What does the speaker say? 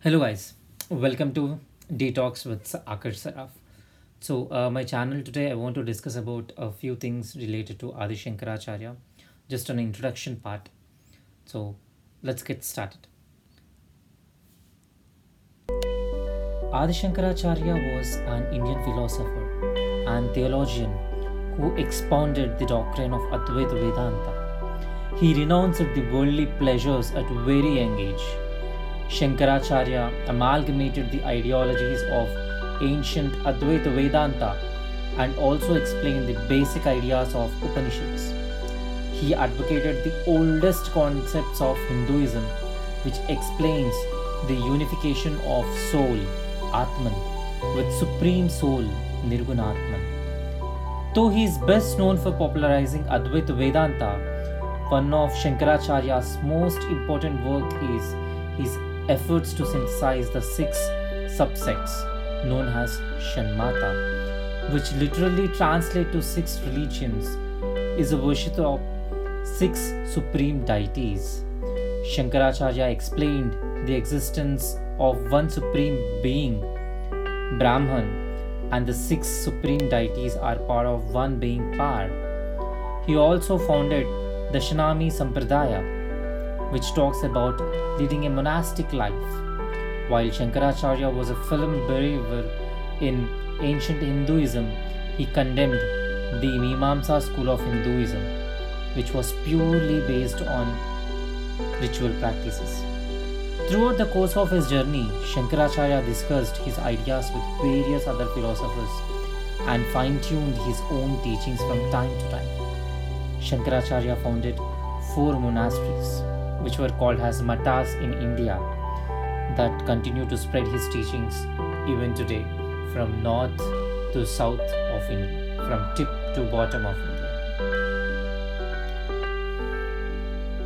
Hello, guys. Welcome to Detox with Akash Saraf. So, uh, my channel today, I want to discuss about a few things related to Adi Shankaracharya, just an introduction part. So, let's get started. Adi Shankaracharya was an Indian philosopher and theologian who expounded the doctrine of Advaita Vedanta. He renounced the worldly pleasures at very young age Shankaracharya amalgamated the ideologies of ancient Advaita Vedanta and also explained the basic ideas of Upanishads. He advocated the oldest concepts of Hinduism, which explains the unification of soul, Atman, with supreme soul, Nirguna Brahman. Though he is best known for popularizing Advaita Vedanta, one of Shankaracharya's most important work is his efforts to synthesize the six subsects known as Shanmata, which literally translate to six religions, is a worship of six supreme deities. Shankaracharya explained the existence of one supreme being, Brahman, and the six supreme deities are part of one being Par. He also founded the Shanami Sampradaya, which talks about leading a monastic life. While Shankaracharya was a firm believer in ancient Hinduism, he condemned the Mimamsa school of Hinduism, which was purely based on ritual practices. Throughout the course of his journey, Shankaracharya discussed his ideas with various other philosophers and fine tuned his own teachings from time to time. Shankaracharya founded four monasteries which were called as matas in India, that continue to spread his teachings even today from north to south of India, from tip to bottom of India.